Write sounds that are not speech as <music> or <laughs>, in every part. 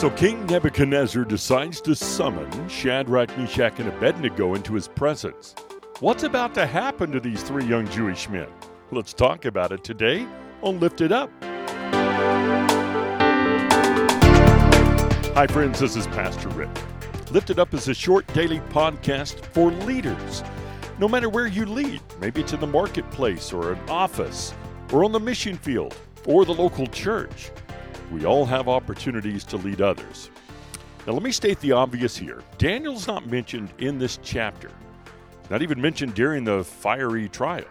So King Nebuchadnezzar decides to summon Shadrach, Meshach, and Abednego into his presence. What's about to happen to these three young Jewish men? Let's talk about it today on Lift It Up. Hi, friends, this is Pastor Rick. Lift It Up is a short daily podcast for leaders. No matter where you lead, maybe it's in the marketplace or an office or on the mission field or the local church. We all have opportunities to lead others. Now, let me state the obvious here Daniel's not mentioned in this chapter, not even mentioned during the fiery trial.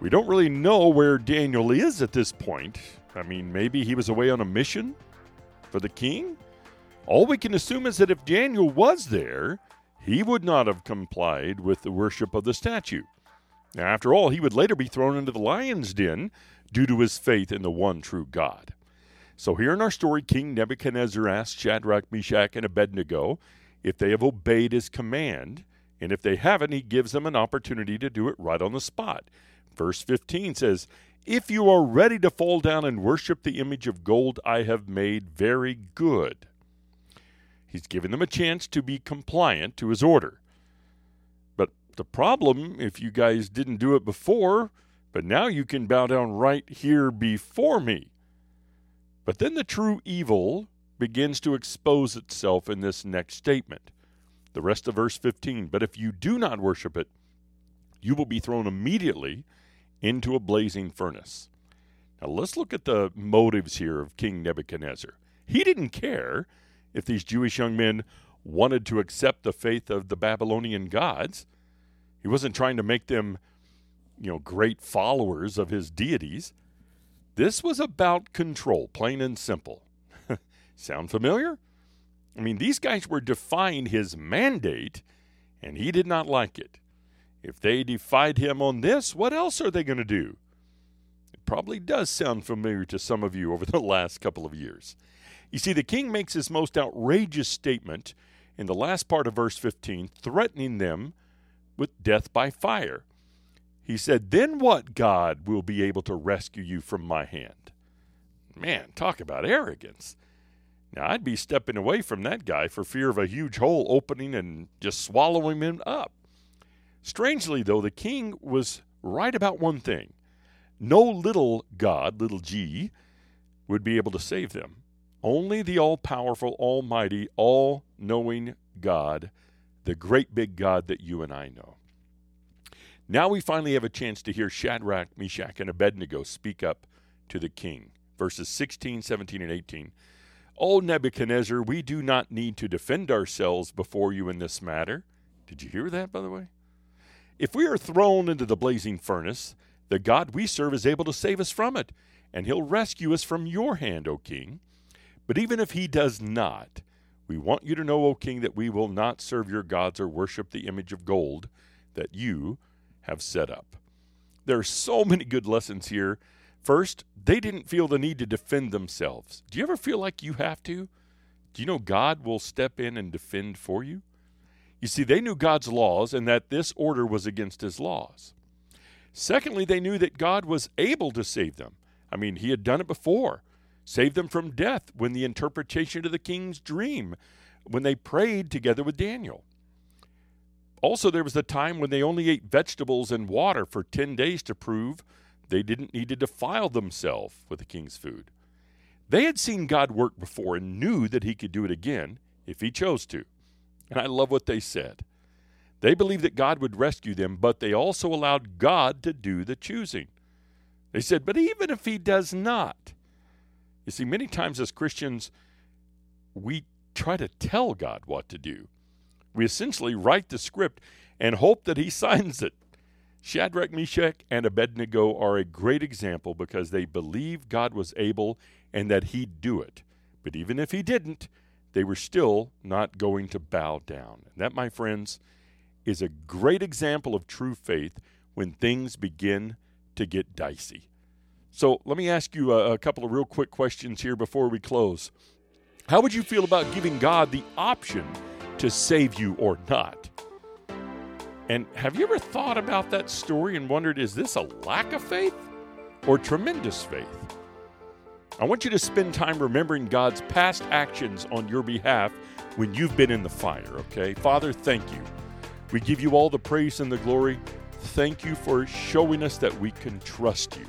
We don't really know where Daniel is at this point. I mean, maybe he was away on a mission for the king? All we can assume is that if Daniel was there, he would not have complied with the worship of the statue. Now, after all, he would later be thrown into the lion's den due to his faith in the one true God. So, here in our story, King Nebuchadnezzar asks Shadrach, Meshach, and Abednego if they have obeyed his command, and if they haven't, he gives them an opportunity to do it right on the spot. Verse 15 says, If you are ready to fall down and worship the image of gold I have made, very good. He's given them a chance to be compliant to his order. But the problem, if you guys didn't do it before, but now you can bow down right here before me. But then the true evil begins to expose itself in this next statement. The rest of verse 15. But if you do not worship it, you will be thrown immediately into a blazing furnace. Now let's look at the motives here of King Nebuchadnezzar. He didn't care if these Jewish young men wanted to accept the faith of the Babylonian gods. He wasn't trying to make them, you know, great followers of his deities. This was about control, plain and simple. <laughs> Sound familiar? I mean, these guys were defying his mandate, and he did not like it. If they defied him on this, what else are they going to do? It probably does sound familiar to some of you over <laughs> the last couple of years. You see, the king makes his most outrageous statement in the last part of verse 15, threatening them with death by fire. He said, Then what God will be able to rescue you from my hand? Man, talk about arrogance. Now, I'd be stepping away from that guy for fear of a huge hole opening and just swallowing him up. Strangely, though, the king was right about one thing no little God, little g, would be able to save them. Only the all powerful, almighty, all knowing God, the great big God that you and I know. Now we finally have a chance to hear Shadrach, Meshach, and Abednego speak up to the king. Verses 16, 17, and 18. O Nebuchadnezzar, we do not need to defend ourselves before you in this matter. Did you hear that, by the way? If we are thrown into the blazing furnace, the God we serve is able to save us from it, and he'll rescue us from your hand, O king. But even if he does not, we want you to know, O king, that we will not serve your gods or worship the image of gold that you have set up. There are so many good lessons here. First, they didn't feel the need to defend themselves. Do you ever feel like you have to? Do you know God will step in and defend for you? You see, they knew God's laws and that this order was against his laws. Secondly, they knew that God was able to save them. I mean, he had done it before, saved them from death when the interpretation of the king's dream, when they prayed together with Daniel. Also, there was a time when they only ate vegetables and water for 10 days to prove they didn't need to defile themselves with the king's food. They had seen God work before and knew that he could do it again if he chose to. And I love what they said. They believed that God would rescue them, but they also allowed God to do the choosing. They said, but even if he does not, you see, many times as Christians, we try to tell God what to do. We essentially write the script and hope that he <laughs> signs it. Shadrach, Meshach, and Abednego are a great example because they believed God was able and that he'd do it. But even if he didn't, they were still not going to bow down. And that, my friends, is a great example of true faith when things begin to get dicey. So let me ask you a, a couple of real quick questions here before we close. How would you feel about giving God the option to save you or not? And have you ever thought about that story and wondered is this a lack of faith or tremendous faith? I want you to spend time remembering God's past actions on your behalf when you've been in the fire, okay? Father, thank you. We give you all the praise and the glory. Thank you for showing us that we can trust you.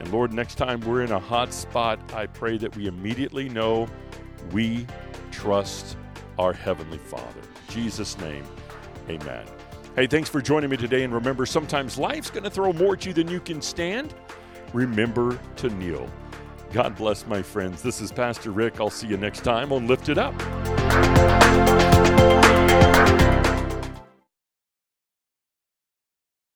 And Lord, next time we're in a hot spot, I pray that we immediately know we trust our Heavenly Father. In Jesus' name, amen. Hey, thanks for joining me today. And remember, sometimes life's going to throw more at you than you can stand. Remember to kneel. God bless my friends. This is Pastor Rick. I'll see you next time on Lift It Up.